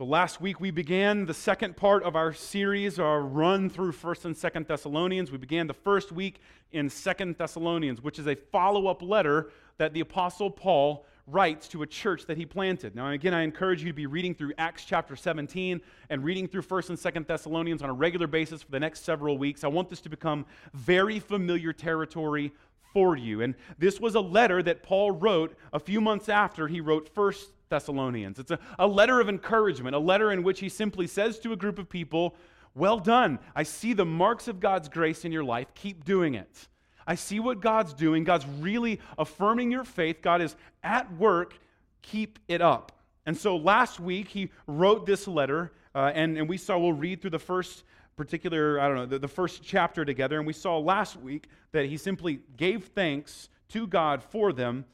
So last week we began the second part of our series, our run through 1st and 2nd Thessalonians. We began the first week in 2nd Thessalonians, which is a follow-up letter that the apostle Paul writes to a church that he planted. Now again, I encourage you to be reading through Acts chapter 17 and reading through 1st and 2nd Thessalonians on a regular basis for the next several weeks. I want this to become very familiar territory for you. And this was a letter that Paul wrote a few months after he wrote 1st Thessalonians. It's a, a letter of encouragement, a letter in which he simply says to a group of people, Well done. I see the marks of God's grace in your life. Keep doing it. I see what God's doing. God's really affirming your faith. God is at work. Keep it up. And so last week he wrote this letter, uh, and, and we saw, we'll read through the first particular, I don't know, the, the first chapter together. And we saw last week that he simply gave thanks to God for them.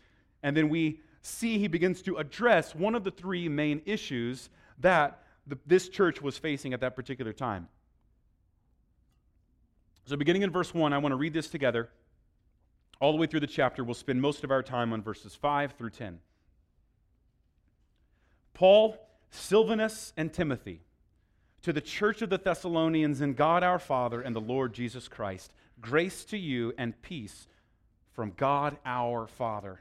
And then we see he begins to address one of the three main issues that the, this church was facing at that particular time. So, beginning in verse 1, I want to read this together. All the way through the chapter, we'll spend most of our time on verses 5 through 10. Paul, Silvanus, and Timothy, to the church of the Thessalonians in God our Father and the Lord Jesus Christ, grace to you and peace from God our Father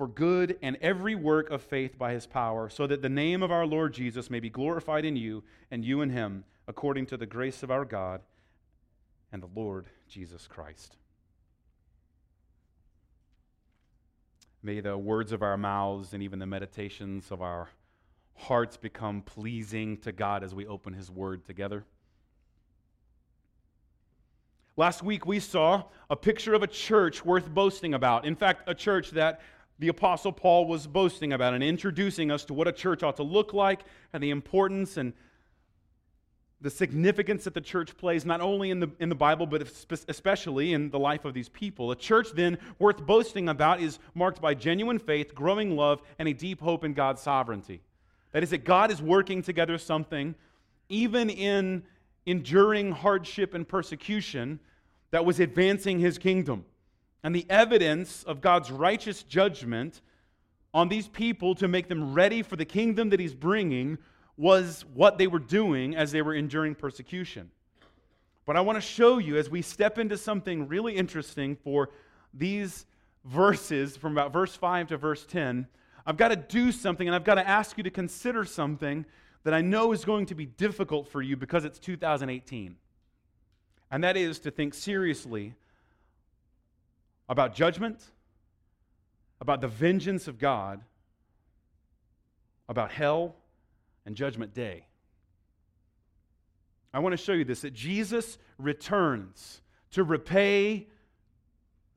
for good and every work of faith by his power, so that the name of our Lord Jesus may be glorified in you and you in him, according to the grace of our God and the Lord Jesus Christ. May the words of our mouths and even the meditations of our hearts become pleasing to God as we open his word together. Last week we saw a picture of a church worth boasting about. In fact, a church that the Apostle Paul was boasting about and introducing us to what a church ought to look like and the importance and the significance that the church plays not only in the, in the Bible, but especially in the life of these people. A church, then, worth boasting about is marked by genuine faith, growing love, and a deep hope in God's sovereignty. That is, that God is working together something, even in enduring hardship and persecution, that was advancing his kingdom and the evidence of God's righteous judgment on these people to make them ready for the kingdom that He's bringing was what they were doing as they were enduring persecution. But I want to show you as we step into something really interesting for these verses, from about verse 5 to verse 10, I've got to do something and I've got to ask you to consider something that I know is going to be difficult for you because it's 2018. And that is to think seriously about judgment, about the vengeance of God, about hell and judgment day. I want to show you this that Jesus returns to repay,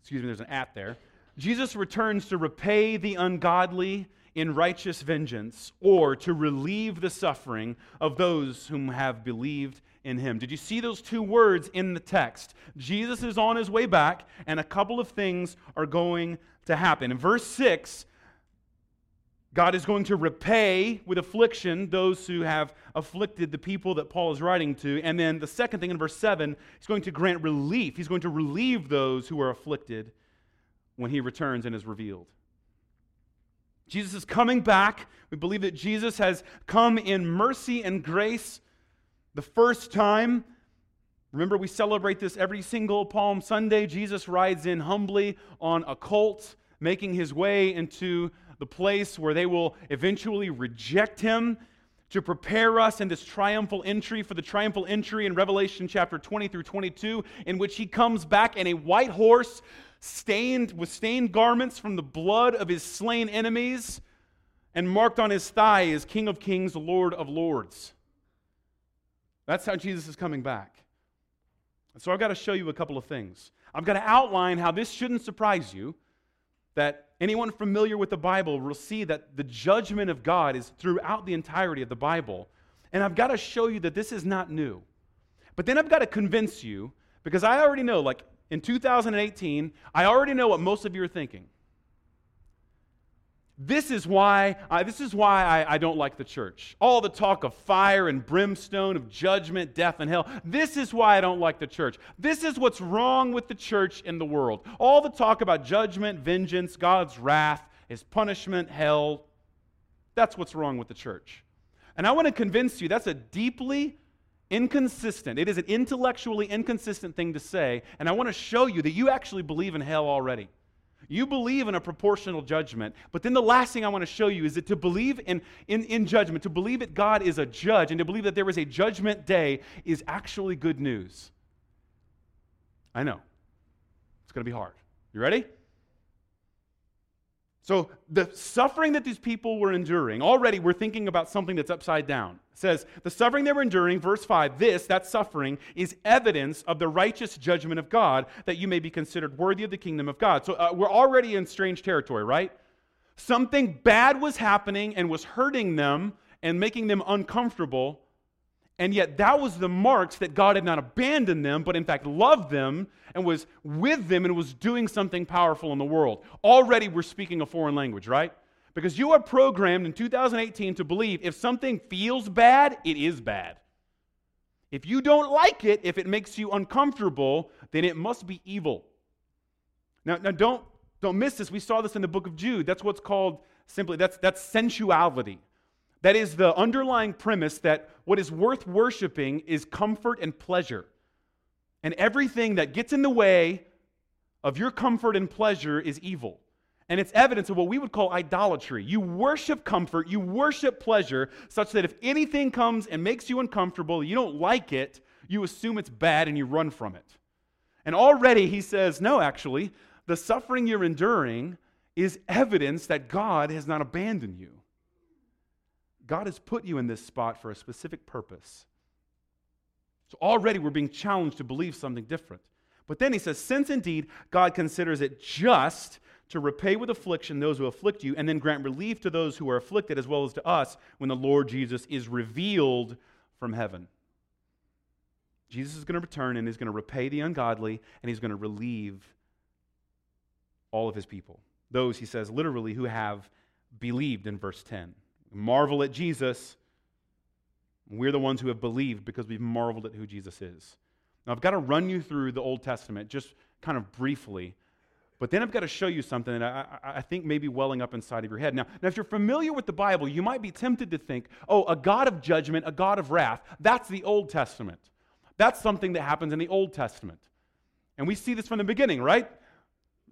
excuse me, there's an at there. Jesus returns to repay the ungodly in righteous vengeance or to relieve the suffering of those whom have believed in him. Did you see those two words in the text? Jesus is on his way back, and a couple of things are going to happen. In verse 6, God is going to repay with affliction those who have afflicted the people that Paul is writing to. And then the second thing in verse 7, he's going to grant relief. He's going to relieve those who are afflicted when he returns and is revealed. Jesus is coming back. We believe that Jesus has come in mercy and grace the first time. Remember, we celebrate this every single Palm Sunday. Jesus rides in humbly on a colt, making his way into the place where they will eventually reject him to prepare us in this triumphal entry for the triumphal entry in Revelation chapter 20 through 22, in which he comes back in a white horse, stained with stained garments from the blood of his slain enemies, and marked on his thigh is King of Kings, Lord of Lords. That's how Jesus is coming back. So I've got to show you a couple of things. I've got to outline how this shouldn't surprise you that anyone familiar with the Bible will see that the judgment of God is throughout the entirety of the Bible. And I've got to show you that this is not new. But then I've got to convince you, because I already know, like in 2018, I already know what most of you are thinking. This is why, I, this is why I, I don't like the church. All the talk of fire and brimstone, of judgment, death, and hell. This is why I don't like the church. This is what's wrong with the church in the world. All the talk about judgment, vengeance, God's wrath, His punishment, hell. That's what's wrong with the church. And I want to convince you that's a deeply inconsistent, it is an intellectually inconsistent thing to say. And I want to show you that you actually believe in hell already. You believe in a proportional judgment. But then the last thing I want to show you is that to believe in, in, in judgment, to believe that God is a judge, and to believe that there is a judgment day is actually good news. I know. It's going to be hard. You ready? So, the suffering that these people were enduring, already we're thinking about something that's upside down. It says, The suffering they were enduring, verse 5, this, that suffering, is evidence of the righteous judgment of God, that you may be considered worthy of the kingdom of God. So, uh, we're already in strange territory, right? Something bad was happening and was hurting them and making them uncomfortable. And yet, that was the marks that God had not abandoned them, but in fact loved them and was with them and was doing something powerful in the world. Already, we're speaking a foreign language, right? Because you are programmed in 2018 to believe if something feels bad, it is bad. If you don't like it, if it makes you uncomfortable, then it must be evil. Now, now don't, don't miss this. We saw this in the book of Jude. That's what's called simply, that's, that's sensuality. That is the underlying premise that what is worth worshiping is comfort and pleasure. And everything that gets in the way of your comfort and pleasure is evil. And it's evidence of what we would call idolatry. You worship comfort, you worship pleasure, such that if anything comes and makes you uncomfortable, you don't like it, you assume it's bad and you run from it. And already he says, no, actually, the suffering you're enduring is evidence that God has not abandoned you. God has put you in this spot for a specific purpose. So already we're being challenged to believe something different. But then he says, Since indeed God considers it just to repay with affliction those who afflict you, and then grant relief to those who are afflicted, as well as to us when the Lord Jesus is revealed from heaven. Jesus is going to return and he's going to repay the ungodly, and he's going to relieve all of his people. Those, he says, literally, who have believed in verse 10 marvel at Jesus. We're the ones who have believed because we've marveled at who Jesus is. Now, I've got to run you through the Old Testament just kind of briefly, but then I've got to show you something that I, I, think may be welling up inside of your head. Now, now, if you're familiar with the Bible, you might be tempted to think, oh, a God of judgment, a God of wrath, that's the Old Testament. That's something that happens in the Old Testament. And we see this from the beginning, right?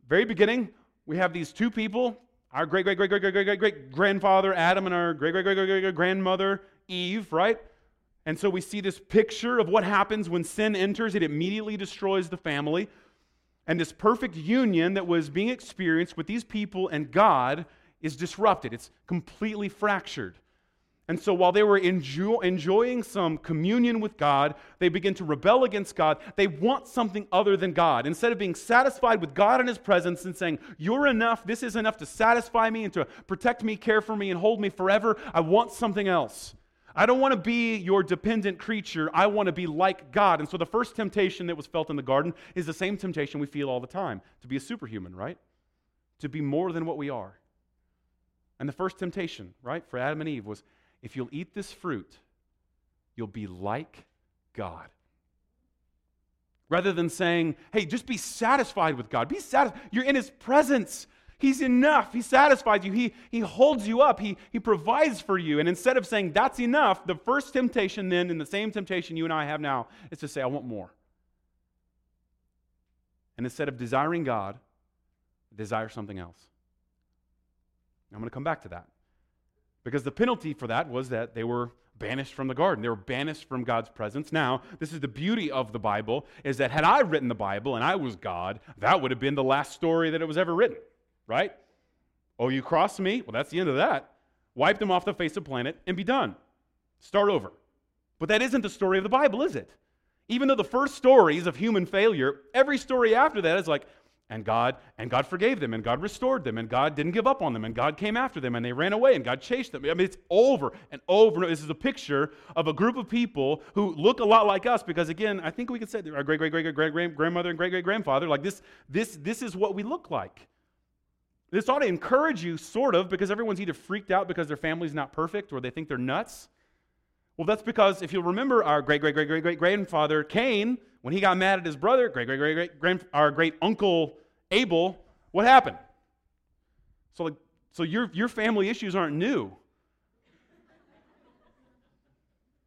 Very beginning, we have these two people our great, great, great, great, great, great, great, grandfather Adam and our great, great, great, great, great grandmother Eve, right? And so we see this picture of what happens when sin enters, it immediately destroys the family. And this perfect union that was being experienced with these people and God is disrupted, it's completely fractured. And so while they were enjoy, enjoying some communion with God, they begin to rebel against God. They want something other than God. Instead of being satisfied with God and His presence and saying, You're enough, this is enough to satisfy me and to protect me, care for me, and hold me forever, I want something else. I don't want to be your dependent creature. I want to be like God. And so the first temptation that was felt in the garden is the same temptation we feel all the time to be a superhuman, right? To be more than what we are. And the first temptation, right, for Adam and Eve was if you'll eat this fruit, you'll be like God. Rather than saying, hey, just be satisfied with God. Be satisfied. You're in His presence. He's enough. He satisfies you. He, he holds you up. He, he provides for you. And instead of saying that's enough, the first temptation, then, and the same temptation you and I have now, is to say, I want more. And instead of desiring God, desire something else. I'm going to come back to that. Because the penalty for that was that they were banished from the garden. They were banished from God's presence. Now, this is the beauty of the Bible is that had I written the Bible and I was God, that would have been the last story that it was ever written right? Oh, you crossed me? Well, that's the end of that. Wipe them off the face of the planet and be done. Start over. But that isn't the story of the Bible, is it? Even though the first stories of human failure, every story after that is like, and God, and God forgave them, and God restored them, and God didn't give up on them, and God came after them, and they ran away, and God chased them. I mean, it's over and over. This is a picture of a group of people who look a lot like us, because again, I think we could say our great, great, great, great, great grandmother and great, great grandfather, like this, this, this is what we look like. This ought to encourage you, sort of, because everyone's either freaked out because their family's not perfect or they think they're nuts. Well, that's because if you'll remember our great, great, great, great, great grandfather Cain, when he got mad at his brother, great, great, great, great, grand, our great uncle Abel, what happened? So, like, so your, your family issues aren't new.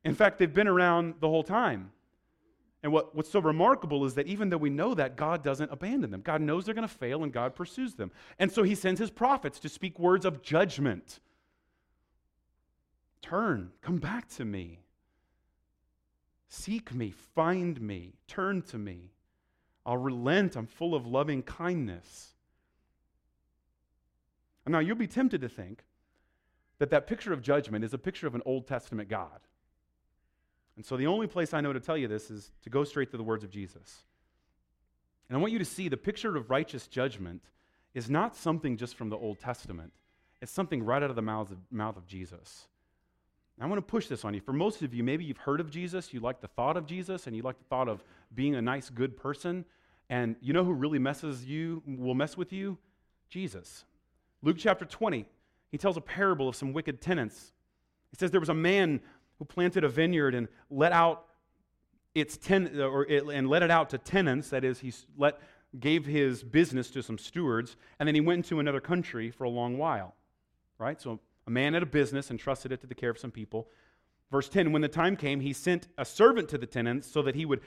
In fact, they've been around the whole time. And what, what's so remarkable is that even though we know that, God doesn't abandon them. God knows they're going to fail and God pursues them. And so he sends his prophets to speak words of judgment. Turn, come back to me. Seek me, find me, turn to me. I'll relent. I'm full of loving kindness. And now you'll be tempted to think that that picture of judgment is a picture of an Old Testament God. And so the only place I know to tell you this is to go straight to the words of Jesus. And I want you to see the picture of righteous judgment is not something just from the Old Testament, it's something right out of the mouth of, mouth of Jesus. I want to push this on you. For most of you, maybe you've heard of Jesus, you like the thought of Jesus, and you like the thought of being a nice, good person. And you know who really messes you, will mess with you? Jesus. Luke chapter 20, he tells a parable of some wicked tenants. He says there was a man who planted a vineyard and let out its ten, or it, and let it out to tenants. That is, he let, gave his business to some stewards, and then he went into another country for a long while. Right? So a man had a business and trusted it to the care of some people. Verse 10 When the time came, he sent a servant to the tenants so that he would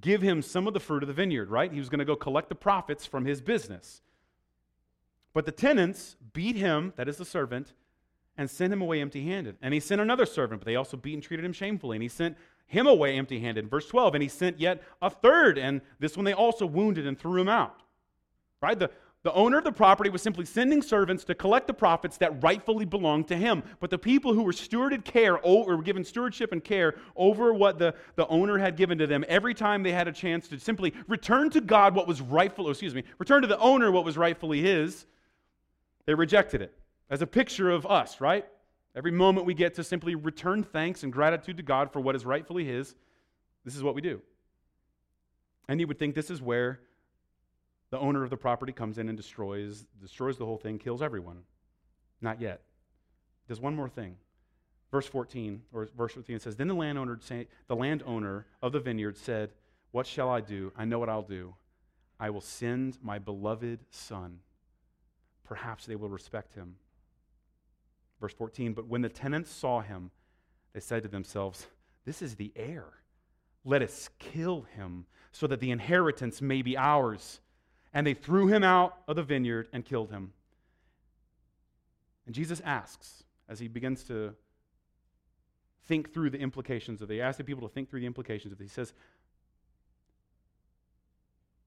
give him some of the fruit of the vineyard, right? He was going to go collect the profits from his business. But the tenants beat him, that is the servant, and sent him away empty handed. And he sent another servant, but they also beat and treated him shamefully. And he sent him away empty handed. Verse 12, and he sent yet a third, and this one they also wounded and threw him out. Right? The, the owner of the property was simply sending servants to collect the profits that rightfully belonged to him. But the people who were stewarded care, or were given stewardship and care over what the, the owner had given to them, every time they had a chance to simply return to God what was rightful, oh, excuse me, return to the owner what was rightfully his, they rejected it as a picture of us, right? Every moment we get to simply return thanks and gratitude to God for what is rightfully His, this is what we do. And you would think this is where the owner of the property comes in and destroys, destroys the whole thing, kills everyone. Not yet. Does one more thing. Verse 14, or verse 15 says, Then the landowner, the landowner of the vineyard said, What shall I do? I know what I'll do. I will send my beloved son. Perhaps they will respect him. Verse 14, but when the tenants saw him, they said to themselves, This is the heir. Let us kill him so that the inheritance may be ours. And they threw him out of the vineyard and killed him. And Jesus asks, as he begins to think through the implications of it, he asks the people to think through the implications of this. He says,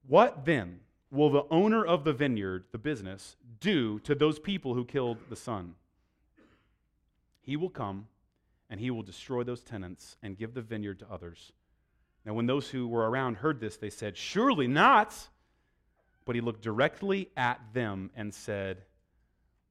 What then will the owner of the vineyard, the business, do to those people who killed the son? He will come and he will destroy those tenants and give the vineyard to others. Now, when those who were around heard this, they said, Surely not. But he looked directly at them and said,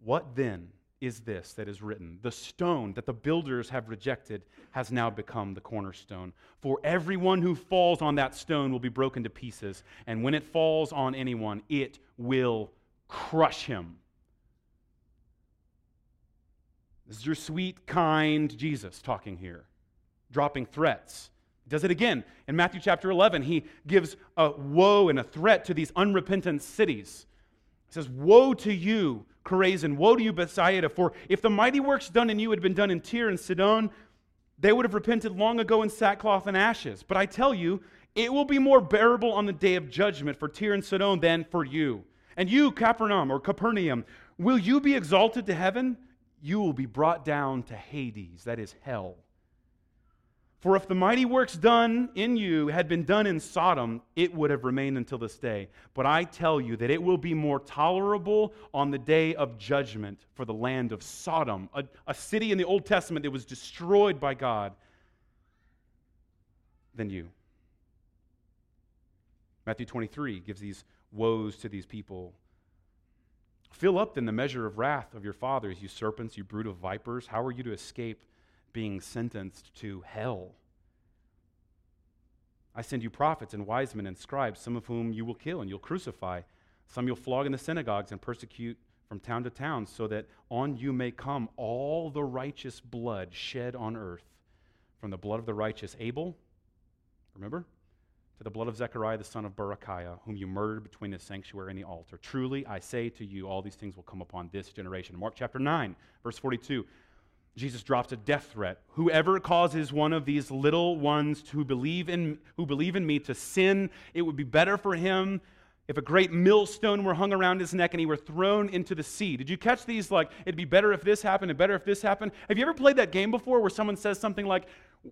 What then is this that is written? The stone that the builders have rejected has now become the cornerstone. For everyone who falls on that stone will be broken to pieces, and when it falls on anyone, it will crush him. This is your sweet, kind Jesus talking here, dropping threats. He does it again. In Matthew chapter 11, he gives a woe and a threat to these unrepentant cities. He says, Woe to you, Chorazin, woe to you, Bethsaida, for if the mighty works done in you had been done in Tyre and Sidon, they would have repented long ago in sackcloth and ashes. But I tell you, it will be more bearable on the day of judgment for Tyre and Sidon than for you. And you, Capernaum or Capernaum, will you be exalted to heaven? You will be brought down to Hades, that is hell. For if the mighty works done in you had been done in Sodom, it would have remained until this day. But I tell you that it will be more tolerable on the day of judgment for the land of Sodom, a, a city in the Old Testament that was destroyed by God, than you. Matthew 23 gives these woes to these people. Fill up then the measure of wrath of your fathers, you serpents, you brood of vipers. How are you to escape being sentenced to hell? I send you prophets and wise men and scribes, some of whom you will kill and you'll crucify. Some you'll flog in the synagogues and persecute from town to town, so that on you may come all the righteous blood shed on earth, from the blood of the righteous Abel, remember, to the blood of Zechariah the son of Berechiah, whom you murdered between the sanctuary and the altar. Truly, I say to you, all these things will come upon this generation. Mark chapter 9, verse 42. Jesus drops a death threat. Whoever causes one of these little ones to believe in, who believe in me to sin, it would be better for him if a great millstone were hung around his neck and he were thrown into the sea. Did you catch these? Like, it'd be better if this happened and better if this happened. Have you ever played that game before where someone says something like,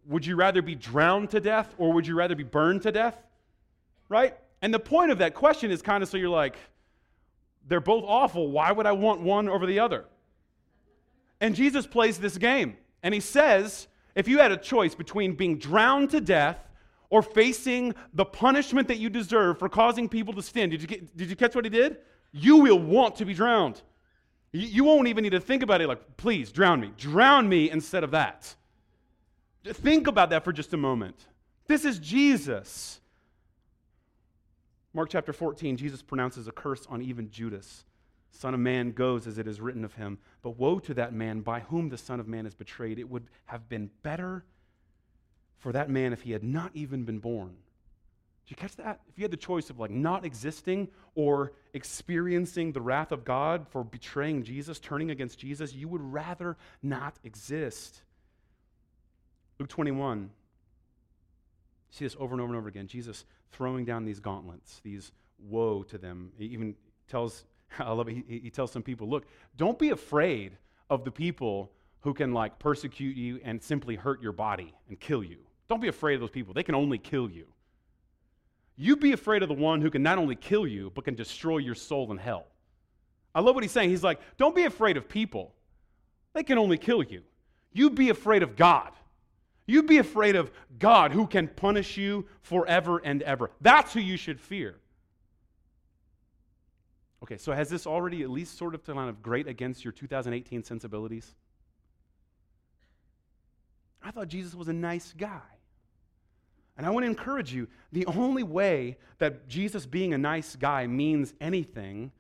would you rather be drowned to death or would you rather be burned to death? Right? And the point of that question is kind of so you're like, they're both awful. Why would I want one over the other? And Jesus plays this game. And he says, if you had a choice between being drowned to death or facing the punishment that you deserve for causing people to sin, did you, get, did you catch what he did? You will want to be drowned. You, you won't even need to think about it like, please drown me. Drown me instead of that. Think about that for just a moment. This is Jesus. Mark chapter 14, Jesus pronounces a curse on even Judas. Son of Man goes as it is written of him. But woe to that man by whom the Son of Man is betrayed. It would have been better for that man if he had not even been born. Did you catch that? If you had the choice of like not existing or experiencing the wrath of God for betraying Jesus, turning against Jesus, you would rather not exist. Luke 21. See this over and over and over again. Jesus throwing down these gauntlets, these woe to them. He even tells, I love it, he, he tells some people, look, don't be afraid of the people who can like persecute you and simply hurt your body and kill you. Don't be afraid of those people. They can only kill you. You be afraid of the one who can not only kill you, but can destroy your soul in hell. I love what he's saying. He's like, don't be afraid of people. They can only kill you. You be afraid of God. You be afraid of God who can punish you forever and ever. That's who you should fear. Okay, so has this already at least sort of kind of grate against your 2018 sensibilities? I thought Jesus was a nice guy. And I want to encourage you the only way that Jesus being a nice guy means anything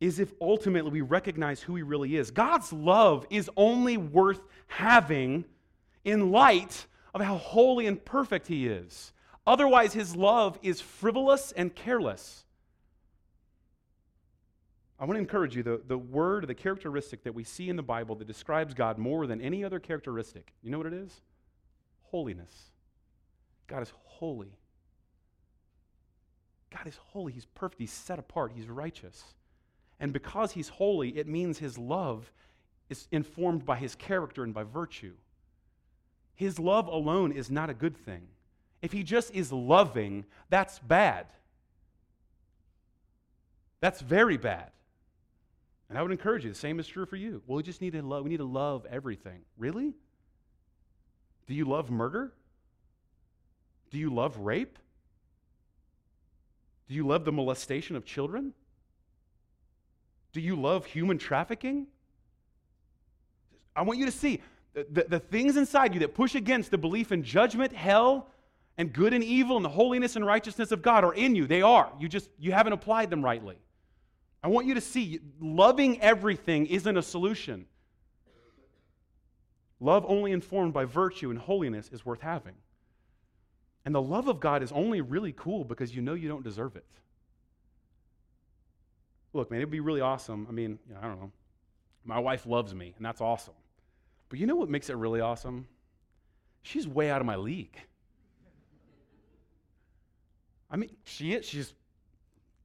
is if ultimately we recognize who he really is. God's love is only worth having in light of how holy and perfect he is. Otherwise, his love is frivolous and careless. I want to encourage you the, the word, the characteristic that we see in the Bible that describes God more than any other characteristic. You know what it is? Holiness. God is holy. God is holy. He's perfect. He's set apart. He's righteous. And because he's holy, it means his love is informed by his character and by virtue. His love alone is not a good thing. If he just is loving, that's bad. That's very bad. And I would encourage you, the same is true for you. Well, we just need to love, we need to love everything. Really? Do you love murder? Do you love rape? Do you love the molestation of children? Do you love human trafficking? I want you to see the, the things inside you that push against the belief in judgment, hell, and good and evil and the holiness and righteousness of God are in you. They are. You just you haven't applied them rightly. I want you to see loving everything isn't a solution. Love only informed by virtue and holiness is worth having. And the love of God is only really cool because you know you don't deserve it. Look, man, it'd be really awesome. I mean, you know, I don't know. My wife loves me, and that's awesome. But you know what makes it really awesome? She's way out of my league. I mean, she is. She's,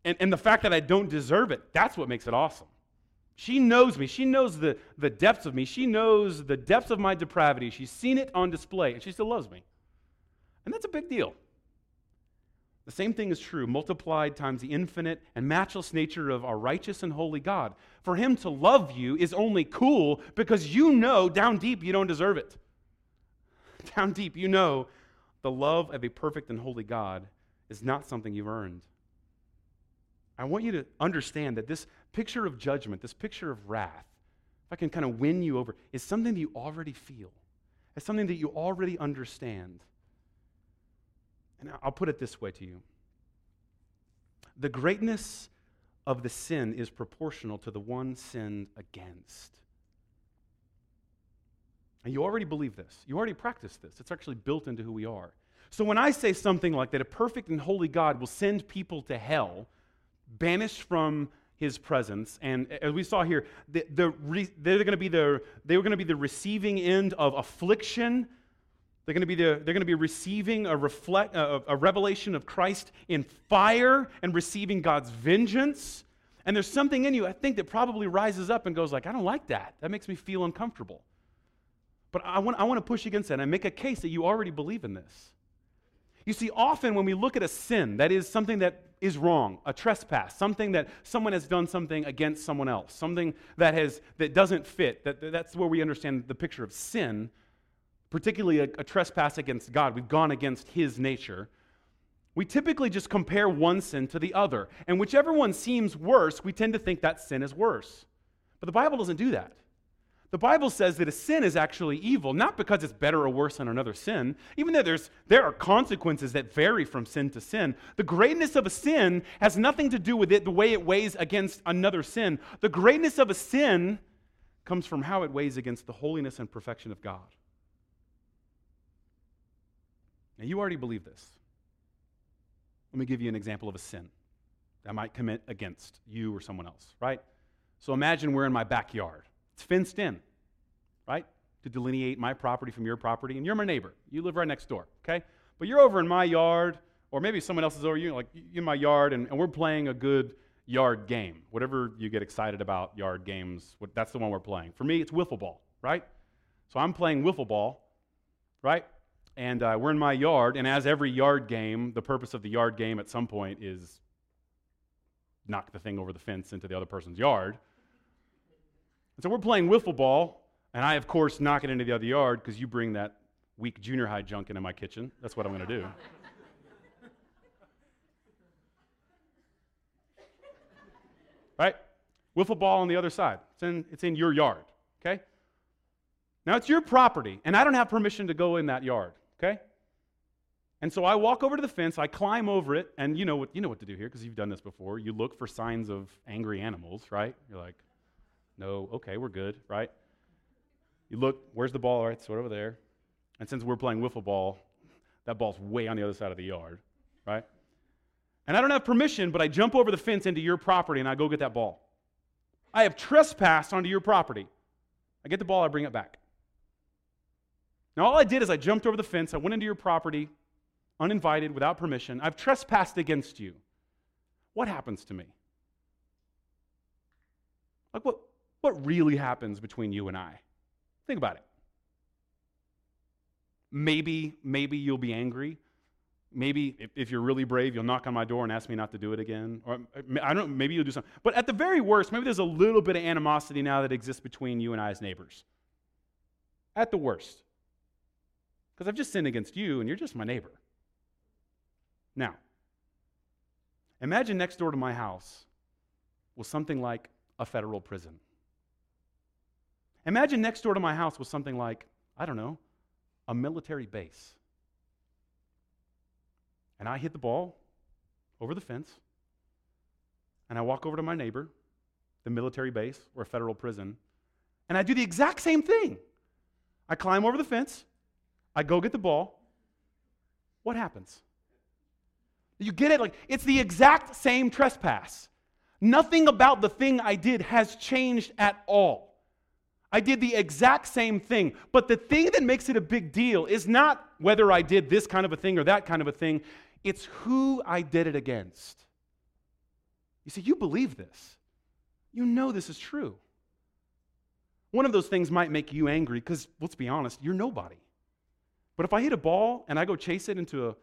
and, and the fact that I don't deserve it, that's what makes it awesome. She knows me. She knows the, the depths of me. She knows the depths of my depravity. She's seen it on display, and she still loves me. And that's a big deal. The same thing is true, multiplied times the infinite and matchless nature of our righteous and holy God. For Him to love you is only cool because you know down deep you don't deserve it. Down deep, you know the love of a perfect and holy God is not something you've earned. I want you to understand that this picture of judgment, this picture of wrath, if I can kind of win you over, is something that you already feel. It's something that you already understand. And I'll put it this way to you the greatness of the sin is proportional to the one sinned against. And you already believe this. You already practice this. It's actually built into who we are. So when I say something like that, a perfect and holy God will send people to hell, banished from his presence, and as we saw here, the, the they're going to be the they were going to be the receiving end of affliction they're going to be, the, they're going to be receiving a, reflect, a, a revelation of Christ in fire and receiving God's vengeance. And there's something in you, I think, that probably rises up and goes like, I don't like that. That makes me feel uncomfortable. But I want, I want to push against that and make a case that you already believe in this. You see, often when we look at a sin, that is something that is wrong, a trespass, something that someone has done something against someone else, something that, has, that doesn't fit, that, that's where we understand the picture of sin particularly a, a trespass against God. We've gone against his nature. We typically just compare one sin to the other. And whichever one seems worse, we tend to think that sin is worse. But the Bible doesn't do that. The Bible says that a sin is actually evil, not because it's better or worse than another sin, even though there's, there are consequences that vary from sin to sin. The greatness of a sin has nothing to do with it, the way it weighs against another sin. The greatness of a sin comes from how it weighs against the holiness and perfection of God. Now, you already believe this. Let me give you an example of a sin that I might commit against you or someone else, right? So imagine we're in my backyard. It's fenced in, right? To delineate my property from your property, and you're my neighbor. You live right next door, okay? But you're over in my yard, or maybe someone else is over you, like in my yard, and, and we're playing a good yard game. Whatever you get excited about yard games, that's the one we're playing. For me, it's wiffle ball, right? So I'm playing wiffle ball, right? And uh, we're in my yard. And as every yard game, the purpose of the yard game at some point is knock the thing over the fence into the other person's yard. And so we're playing wiffle ball, and I, of course, knock it into the other yard because you bring that weak junior high junk into my kitchen. That's what I'm going to do. right? Wiffle ball on the other side. It's in, it's in your yard, okay? Now it's your property, and I don't have permission to go in that yard. Okay? And so I walk over to the fence, I climb over it, and you know what, you know what to do here because you've done this before. You look for signs of angry animals, right? You're like, no, okay, we're good, right? You look, where's the ball? All right, it's right over there. And since we're playing wiffle ball, that ball's way on the other side of the yard, right? And I don't have permission, but I jump over the fence into your property and I go get that ball. I have trespassed onto your property. I get the ball, I bring it back. Now, all I did is I jumped over the fence, I went into your property, uninvited, without permission. I've trespassed against you. What happens to me? Like, what, what really happens between you and I? Think about it. Maybe, maybe you'll be angry. Maybe if, if, you're really brave, you'll knock on my door and ask me not to do it again. Or I don't maybe you'll do something. But at the very worst, maybe there's a little bit of animosity now that exists between you and I as neighbors. At the worst. Because I've just sinned against you and you're just my neighbor. Now, imagine next door to my house was something like a federal prison. Imagine next door to my house was something like, I don't know, a military base. And I hit the ball over the fence, and I walk over to my neighbor, the military base or a federal prison, and I do the exact same thing. I climb over the fence. I go get the ball. What happens? You get it? Like, it's the exact same trespass. Nothing about the thing I did has changed at all. I did the exact same thing. But the thing that makes it a big deal is not whether I did this kind of a thing or that kind of a thing, it's who I did it against. You see, you believe this, you know this is true. One of those things might make you angry because, let's be honest, you're nobody. But if I hit a ball and I go chase it into a,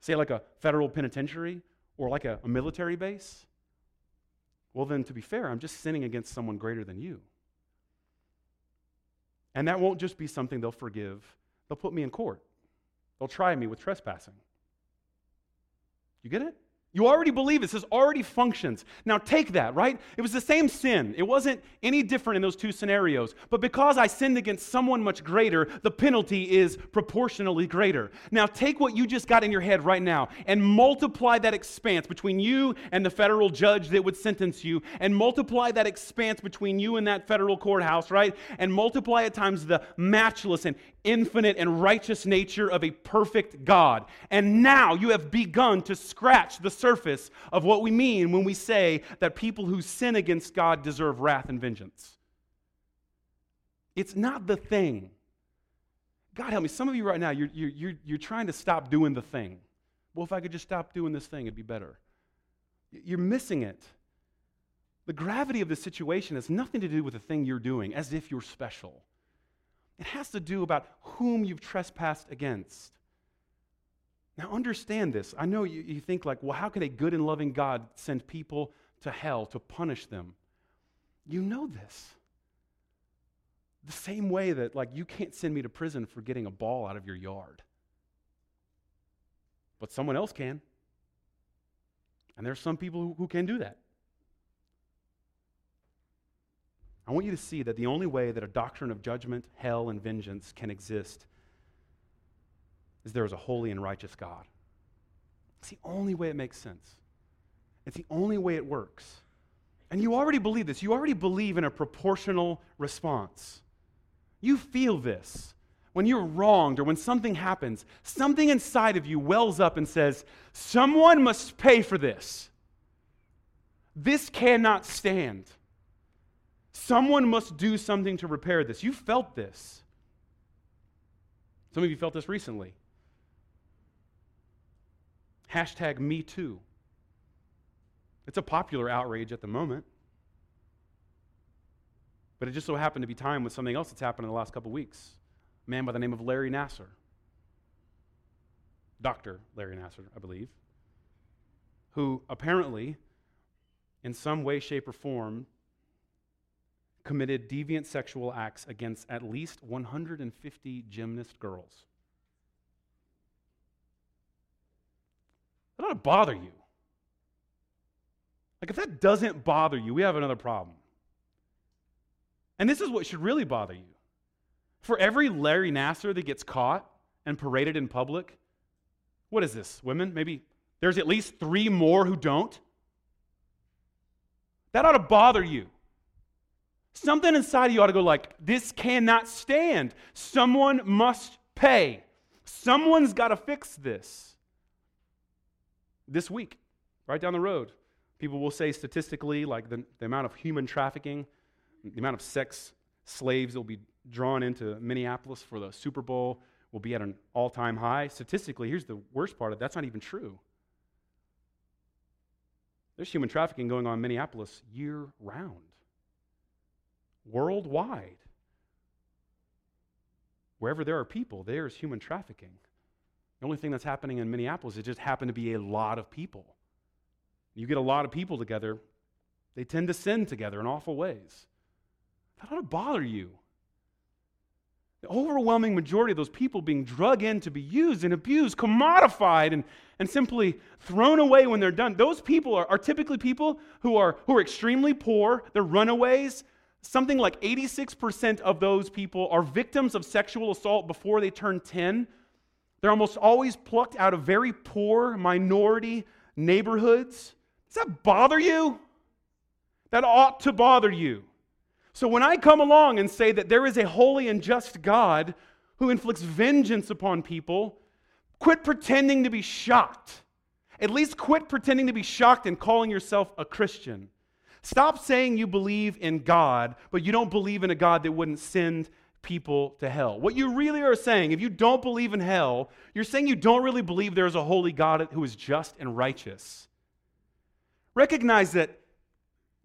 say, like a federal penitentiary or like a, a military base, well, then to be fair, I'm just sinning against someone greater than you. And that won't just be something they'll forgive, they'll put me in court, they'll try me with trespassing. You get it? You already believe it. This already functions. Now take that, right? It was the same sin. It wasn't any different in those two scenarios. But because I sinned against someone much greater, the penalty is proportionally greater. Now take what you just got in your head right now and multiply that expanse between you and the federal judge that would sentence you, and multiply that expanse between you and that federal courthouse, right? And multiply it times the matchless and infinite and righteous nature of a perfect God. And now you have begun to scratch the surface of what we mean when we say that people who sin against God deserve wrath and vengeance. It's not the thing. God help me. Some of you right now, you're, you're, you're trying to stop doing the thing. Well, if I could just stop doing this thing, it'd be better. You're missing it. The gravity of the situation has nothing to do with the thing you're doing, as if you're special. It has to do about whom you've trespassed against. Now, understand this. I know you, you think, like, well, how can a good and loving God send people to hell to punish them? You know this. The same way that, like, you can't send me to prison for getting a ball out of your yard, but someone else can. And there's some people who, who can do that. I want you to see that the only way that a doctrine of judgment, hell, and vengeance can exist is there is a holy and righteous God. It's the only way it makes sense. It's the only way it works. And you already believe this. You already believe in a proportional response. You feel this. When you're wronged or when something happens, something inside of you wells up and says, Someone must pay for this. This cannot stand. Someone must do something to repair this. You felt this. Some of you felt this recently. Hashtag me too. It's a popular outrage at the moment. But it just so happened to be timed with something else that's happened in the last couple weeks. A man by the name of Larry Nassar. Dr. Larry Nassar, I believe. Who apparently, in some way, shape, or form, committed deviant sexual acts against at least 150 gymnast girls. That ought to bother you. Like, if that doesn't bother you, we have another problem. And this is what should really bother you. For every Larry Nassar that gets caught and paraded in public, what is this, women? Maybe there's at least three more who don't. That ought to bother you. Something inside of you ought to go like, this cannot stand. Someone must pay. Someone's got to fix this. This week, right down the road, people will say statistically, like the, the amount of human trafficking, the amount of sex slaves that will be drawn into Minneapolis for the Super Bowl will be at an all time high. Statistically, here's the worst part of it that's not even true. There's human trafficking going on in Minneapolis year round worldwide. Wherever there are people, there is human trafficking. The only thing that's happening in Minneapolis, it just happened to be a lot of people. You get a lot of people together, they tend to sin together in awful ways. That ought to bother you. The overwhelming majority of those people being drug in to be used and abused, commodified, and, and simply thrown away when they're done. Those people are, are typically people who are, who are extremely poor, they're runaways, something like 86% of those people are victims of sexual assault before they turn 10. They're almost always plucked out of very poor minority neighborhoods. Does that bother you? That ought to bother you. So when I come along and say that there is a holy and just God who inflicts vengeance upon people, quit pretending to be shocked. At least quit pretending to be shocked and calling yourself a Christian. Stop saying you believe in God, but you don't believe in a God that wouldn't send people to hell. What you really are saying, if you don't believe in hell, you're saying you don't really believe there is a holy God who is just and righteous. Recognize that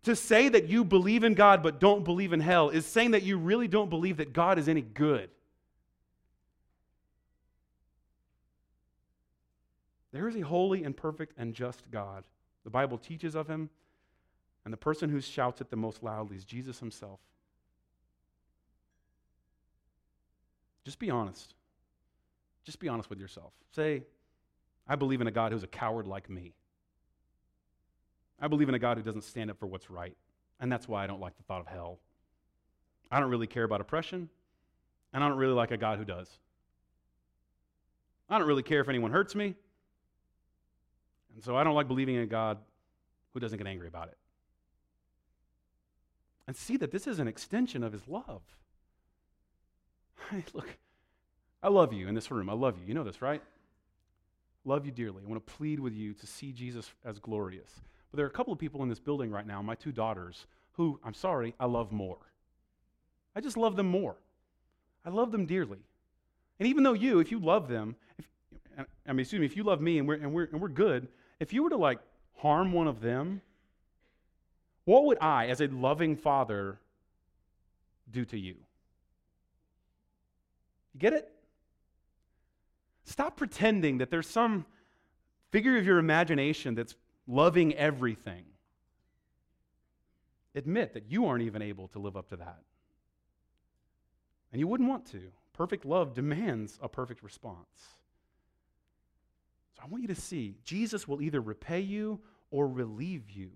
to say that you believe in God but don't believe in hell is saying that you really don't believe that God is any good. There is a holy and perfect and just God. The Bible teaches of him, and the person who shouts it the most loudly is Jesus himself. Just be honest. Just be honest with yourself. Say, I believe in a God who's a coward like me. I believe in a God who doesn't stand up for what's right. And that's why I don't like the thought of hell. I don't really care about oppression, and I don't really like a God who does. I don't really care if anyone hurts me, and so I don't like believing in a God who doesn't get angry about it. And see that this is an extension of his love. Look, I love you in this room. I love you. You know this, right? Love you dearly. I want to plead with you to see Jesus as glorious. But there are a couple of people in this building right now, my two daughters, who, I'm sorry, I love more. I just love them more. I love them dearly. And even though you, if you love them, if, I mean, excuse me, if you love me and we're, and, we're, and we're good, if you were to like harm one of them, what would I, as a loving father, do to you? You get it? Stop pretending that there's some figure of your imagination that's loving everything. Admit that you aren't even able to live up to that. And you wouldn't want to. Perfect love demands a perfect response. So I want you to see Jesus will either repay you or relieve you.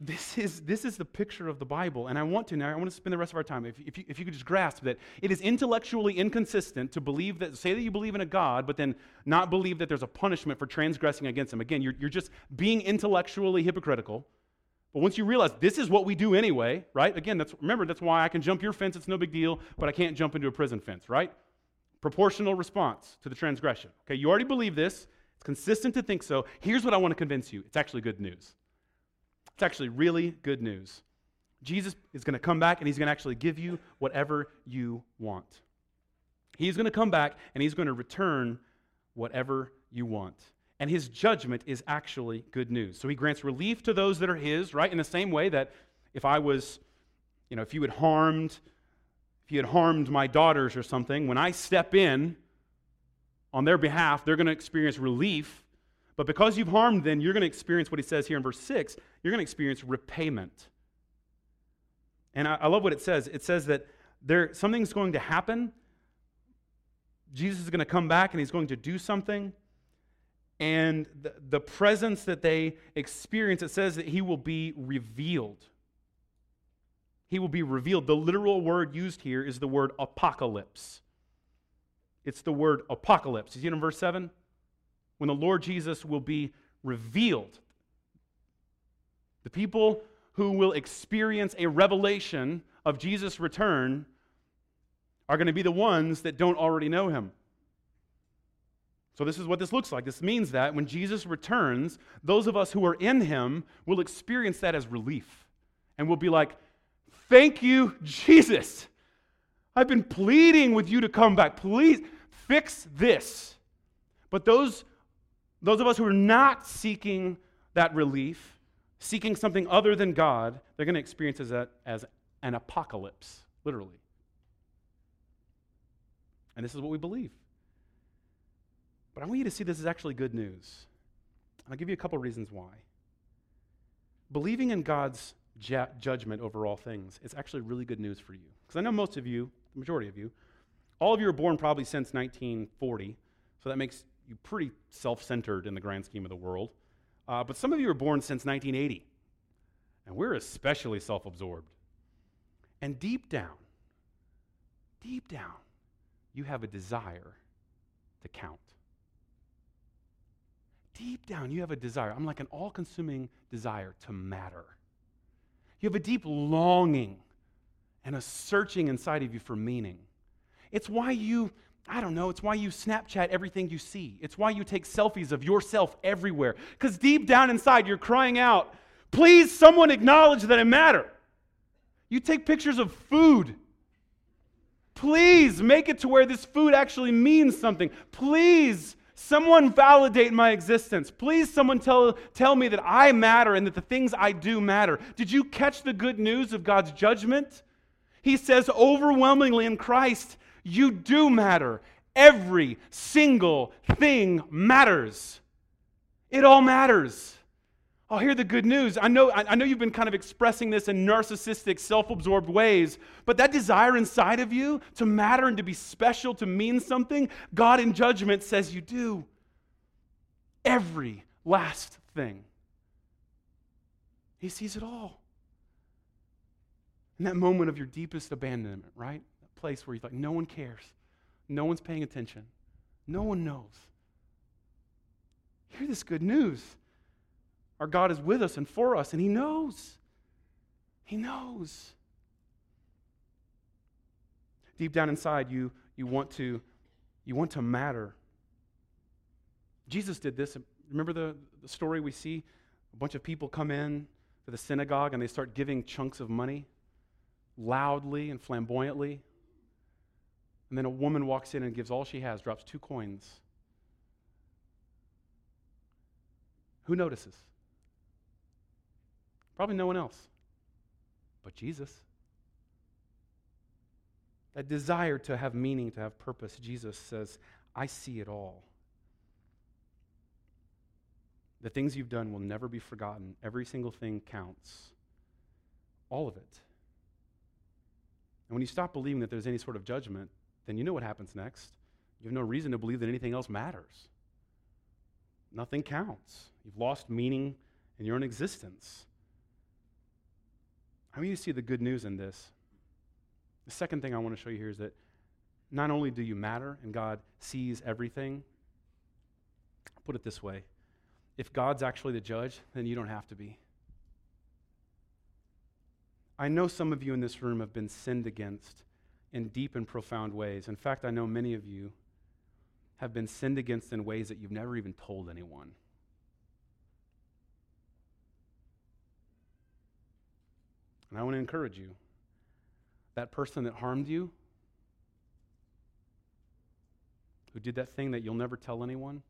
This is, this is the picture of the Bible, and I want to now, I want to spend the rest of our time, if, if, you, if you could just grasp that it is intellectually inconsistent to believe that, say that you believe in a God, but then not believe that there's a punishment for transgressing against him. Again, you're, you're just being intellectually hypocritical. But once you realize this is what we do anyway, right? Again, that's, remember, that's why I can jump your fence, it's no big deal, but I can't jump into a prison fence, right? Proportional response to the transgression. Okay, you already believe this, it's consistent to think so. Here's what I want to convince you it's actually good news. It's actually really good news. Jesus is going to come back and he's going to actually give you whatever you want. He's going to come back and he's going to return whatever you want. And his judgment is actually good news. So he grants relief to those that are his, right? In the same way that if I was, you know, if you had harmed, if you had harmed my daughters or something, when I step in on their behalf, they're going to experience relief but because you've harmed them, you're going to experience what he says here in verse 6 you're going to experience repayment. And I, I love what it says. It says that there, something's going to happen. Jesus is going to come back and he's going to do something. And the, the presence that they experience, it says that he will be revealed. He will be revealed. The literal word used here is the word apocalypse. It's the word apocalypse. You see it in verse 7? When the Lord Jesus will be revealed. The people who will experience a revelation of Jesus' return are going to be the ones that don't already know him. So, this is what this looks like. This means that when Jesus returns, those of us who are in him will experience that as relief. And we'll be like, Thank you, Jesus. I've been pleading with you to come back. Please fix this. But those those of us who are not seeking that relief, seeking something other than God, they're going to experience as, as an apocalypse, literally. And this is what we believe. But I want you to see this is actually good news. I'll give you a couple reasons why. Believing in God's ju- judgment over all things is actually really good news for you. Because I know most of you, the majority of you, all of you were born probably since 1940, so that makes you pretty self centered in the grand scheme of the world. Uh, but some of you were born since 1980, and we're especially self absorbed. And deep down, deep down, you have a desire to count. Deep down, you have a desire. I'm like an all consuming desire to matter. You have a deep longing and a searching inside of you for meaning. It's why you, I don't know, it's why you Snapchat everything you see. It's why you take selfies of yourself everywhere. Because deep down inside, you're crying out, please, someone acknowledge that I matter. You take pictures of food. Please make it to where this food actually means something. Please, someone validate my existence. Please, someone tell, tell me that I matter and that the things I do matter. Did you catch the good news of God's judgment? He says overwhelmingly in Christ, you do matter. Every single thing matters. It all matters. Oh, hear the good news. I know, I know you've been kind of expressing this in narcissistic, self absorbed ways, but that desire inside of you to matter and to be special, to mean something, God in judgment says you do. Every last thing. He sees it all. In that moment of your deepest abandonment, right? Place where you're like, no one cares, no one's paying attention, no one knows. Hear this good news. Our God is with us and for us, and He knows. He knows. Deep down inside, you, you, want to, you want to matter. Jesus did this. Remember the, the story we see? A bunch of people come in to the synagogue and they start giving chunks of money loudly and flamboyantly. And then a woman walks in and gives all she has, drops two coins. Who notices? Probably no one else but Jesus. That desire to have meaning, to have purpose, Jesus says, I see it all. The things you've done will never be forgotten. Every single thing counts. All of it. And when you stop believing that there's any sort of judgment, then you know what happens next. You have no reason to believe that anything else matters. Nothing counts. You've lost meaning in your own existence. Many of you see the good news in this? The second thing I want to show you here is that not only do you matter and God sees everything, I'll put it this way if God's actually the judge, then you don't have to be. I know some of you in this room have been sinned against in deep and profound ways. In fact, I know many of you have been sinned against in ways that you've never even told anyone. And I want to encourage you that person that harmed you, who did that thing that you'll never tell anyone,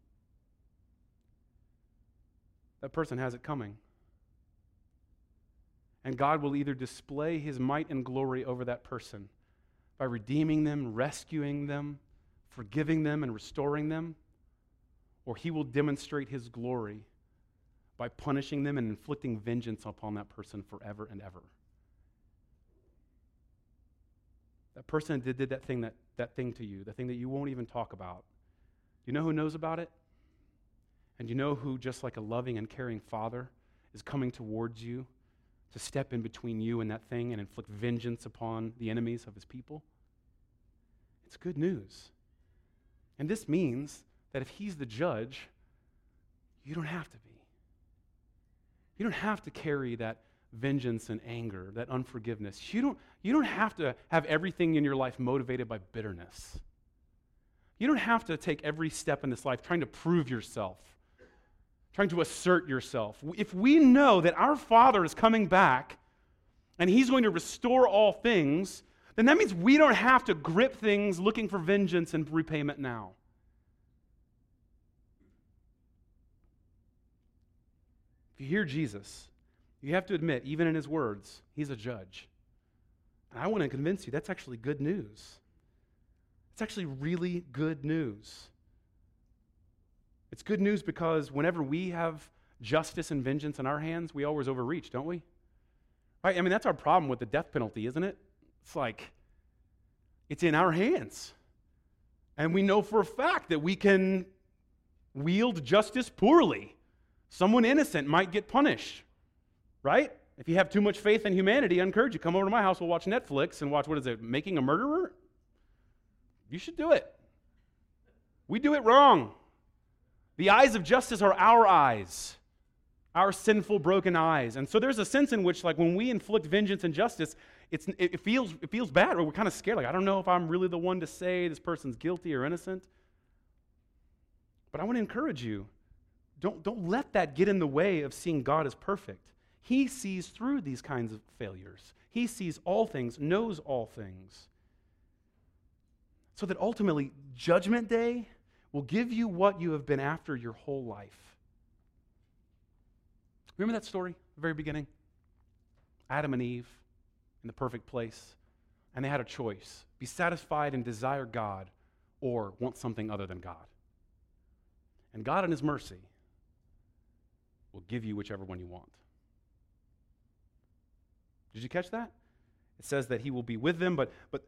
that person has it coming. And God will either display his might and glory over that person by redeeming them, rescuing them, forgiving them, and restoring them, or he will demonstrate his glory by punishing them and inflicting vengeance upon that person forever and ever. That person did, did that thing that, that thing to you, the thing that you won't even talk about. You know who knows about it? And you know who, just like a loving and caring father, is coming towards you to step in between you and that thing and inflict vengeance upon the enemies of his people? It's good news. And this means that if he's the judge, you don't have to be. You don't have to carry that vengeance and anger, that unforgiveness. You don't, you don't have to have everything in your life motivated by bitterness. You don't have to take every step in this life trying to prove yourself, trying to assert yourself. If we know that our Father is coming back and He's going to restore all things, then that means we don't have to grip things looking for vengeance and repayment now. If you hear Jesus, you have to admit, even in his words, he's a judge. And I want to convince you that's actually good news. It's actually really good news. It's good news because whenever we have justice and vengeance in our hands, we always overreach, don't we? Right? I mean, that's our problem with the death penalty, isn't it? It's like, it's in our hands. And we know for a fact that we can wield justice poorly. Someone innocent might get punished right? If you have too much faith in humanity, I encourage you come over to my house. We'll watch Netflix and watch what is it, Making a Murderer? You should do it. We do it wrong. The eyes of justice are our eyes. our sinful, broken eyes. And so there's a sense in which, like, when we inflict vengeance and justice, it's, it, feels, it feels bad, or we're kind of scared. Like, I don't know if I'm really the one to say this person's guilty or innocent. But I want to encourage you don't, don't let that get in the way of seeing God as perfect. He sees through these kinds of failures, He sees all things, knows all things. So that ultimately, Judgment Day will give you what you have been after your whole life. Remember that story, the very beginning? Adam and Eve in the perfect place, and they had a choice be satisfied and desire God or want something other than God. And God, in His mercy, will give you whichever one you want. Did you catch that? It says that He will be with them, but, but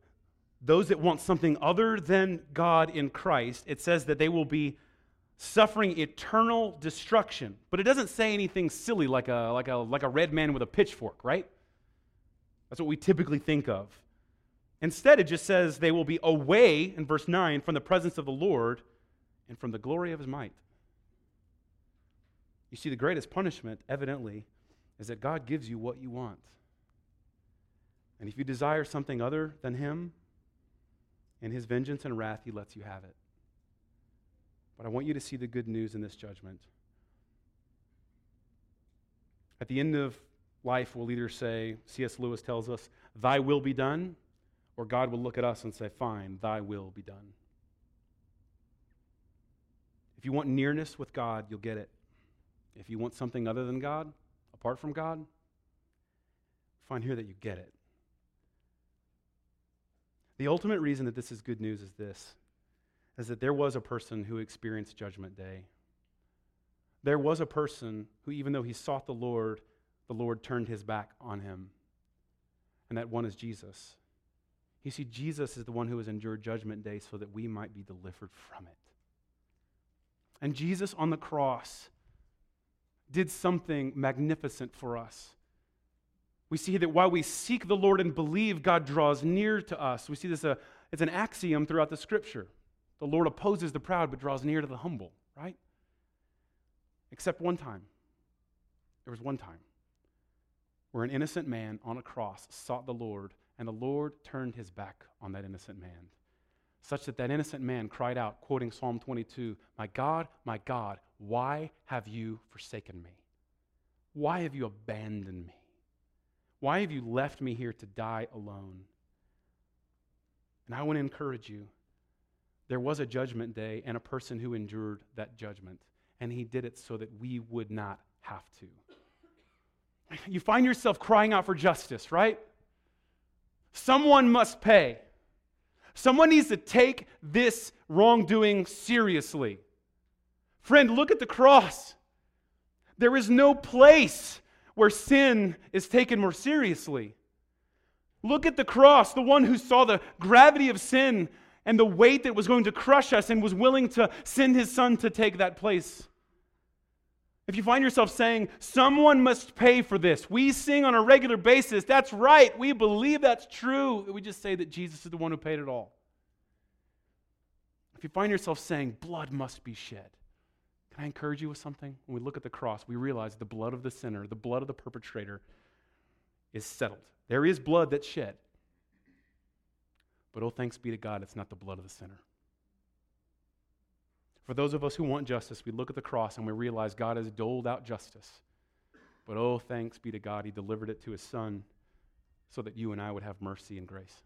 those that want something other than God in Christ, it says that they will be suffering eternal destruction. But it doesn't say anything silly like a, like a, like a red man with a pitchfork, right? That's what we typically think of. Instead, it just says they will be away, in verse 9, from the presence of the Lord and from the glory of his might. You see, the greatest punishment, evidently, is that God gives you what you want. And if you desire something other than him, in his vengeance and wrath, he lets you have it. But I want you to see the good news in this judgment. At the end of life, we'll either say, C.S. Lewis tells us, Thy will be done, or God will look at us and say, Fine, Thy will be done. If you want nearness with God, you'll get it. If you want something other than God, apart from God, find here that you get it. The ultimate reason that this is good news is this is that there was a person who experienced judgment day. There was a person who even though he sought the Lord, the Lord turned his back on him. And that one is Jesus. You see, Jesus is the one who has endured judgment day so that we might be delivered from it. And Jesus on the cross did something magnificent for us. We see that while we seek the Lord and believe, God draws near to us. We see this, uh, it's an axiom throughout the scripture. The Lord opposes the proud but draws near to the humble, right? Except one time. There was one time where an innocent man on a cross sought the Lord, and the Lord turned his back on that innocent man, such that that innocent man cried out, quoting Psalm 22 My God, my God, why have you forsaken me? Why have you abandoned me? Why have you left me here to die alone? And I want to encourage you there was a judgment day and a person who endured that judgment, and he did it so that we would not have to. You find yourself crying out for justice, right? Someone must pay. Someone needs to take this wrongdoing seriously. Friend, look at the cross. There is no place where sin is taken more seriously. Look at the cross, the one who saw the gravity of sin and the weight that was going to crush us and was willing to send his son to take that place. If you find yourself saying, someone must pay for this, we sing on a regular basis, that's right, we believe that's true, we just say that Jesus is the one who paid it all. If you find yourself saying, blood must be shed, can I encourage you with something? When we look at the cross, we realize the blood of the sinner, the blood of the perpetrator, is settled. There is blood that's shed. But oh, thanks be to God, it's not the blood of the sinner. For those of us who want justice, we look at the cross and we realize God has doled out justice. But oh, thanks be to God, He delivered it to His Son so that you and I would have mercy and grace.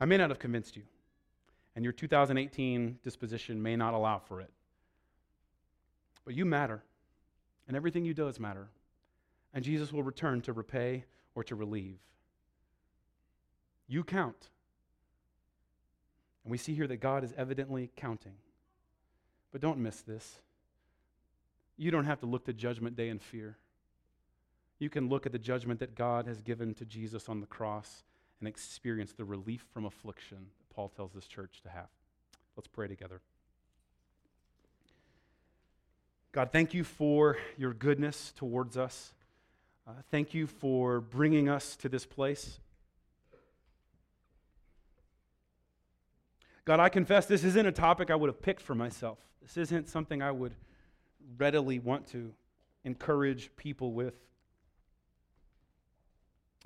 I may not have convinced you and your 2018 disposition may not allow for it. But you matter, and everything you do does matter. And Jesus will return to repay or to relieve. You count. And we see here that God is evidently counting. But don't miss this. You don't have to look to Judgment Day in fear. You can look at the judgment that God has given to Jesus on the cross and experience the relief from affliction Paul tells this church to have. Let's pray together. God, thank you for your goodness towards us. Uh, thank you for bringing us to this place. God, I confess this isn't a topic I would have picked for myself. This isn't something I would readily want to encourage people with.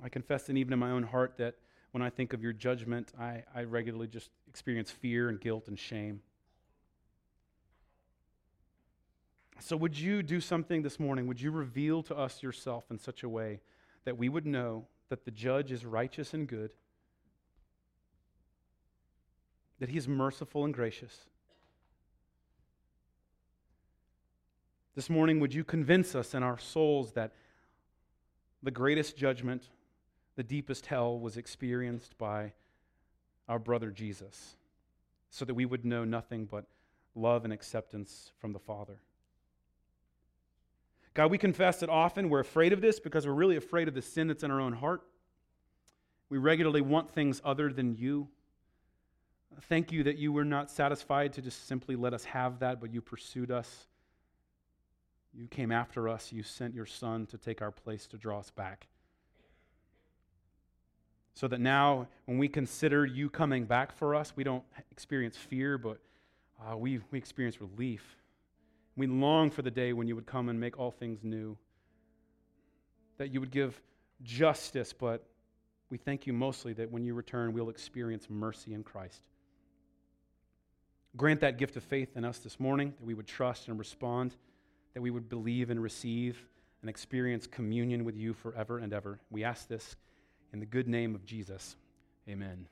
I confess, and even in my own heart, that when I think of your judgment, I, I regularly just experience fear and guilt and shame. So, would you do something this morning? Would you reveal to us yourself in such a way that we would know that the judge is righteous and good, that he is merciful and gracious? This morning, would you convince us in our souls that the greatest judgment, the deepest hell, was experienced by our brother Jesus, so that we would know nothing but love and acceptance from the Father? God, we confess that often we're afraid of this because we're really afraid of the sin that's in our own heart. We regularly want things other than you. Thank you that you were not satisfied to just simply let us have that, but you pursued us. You came after us. You sent your Son to take our place to draw us back. So that now, when we consider you coming back for us, we don't experience fear, but uh, we, we experience relief. We long for the day when you would come and make all things new, that you would give justice, but we thank you mostly that when you return, we'll experience mercy in Christ. Grant that gift of faith in us this morning, that we would trust and respond, that we would believe and receive and experience communion with you forever and ever. We ask this in the good name of Jesus. Amen.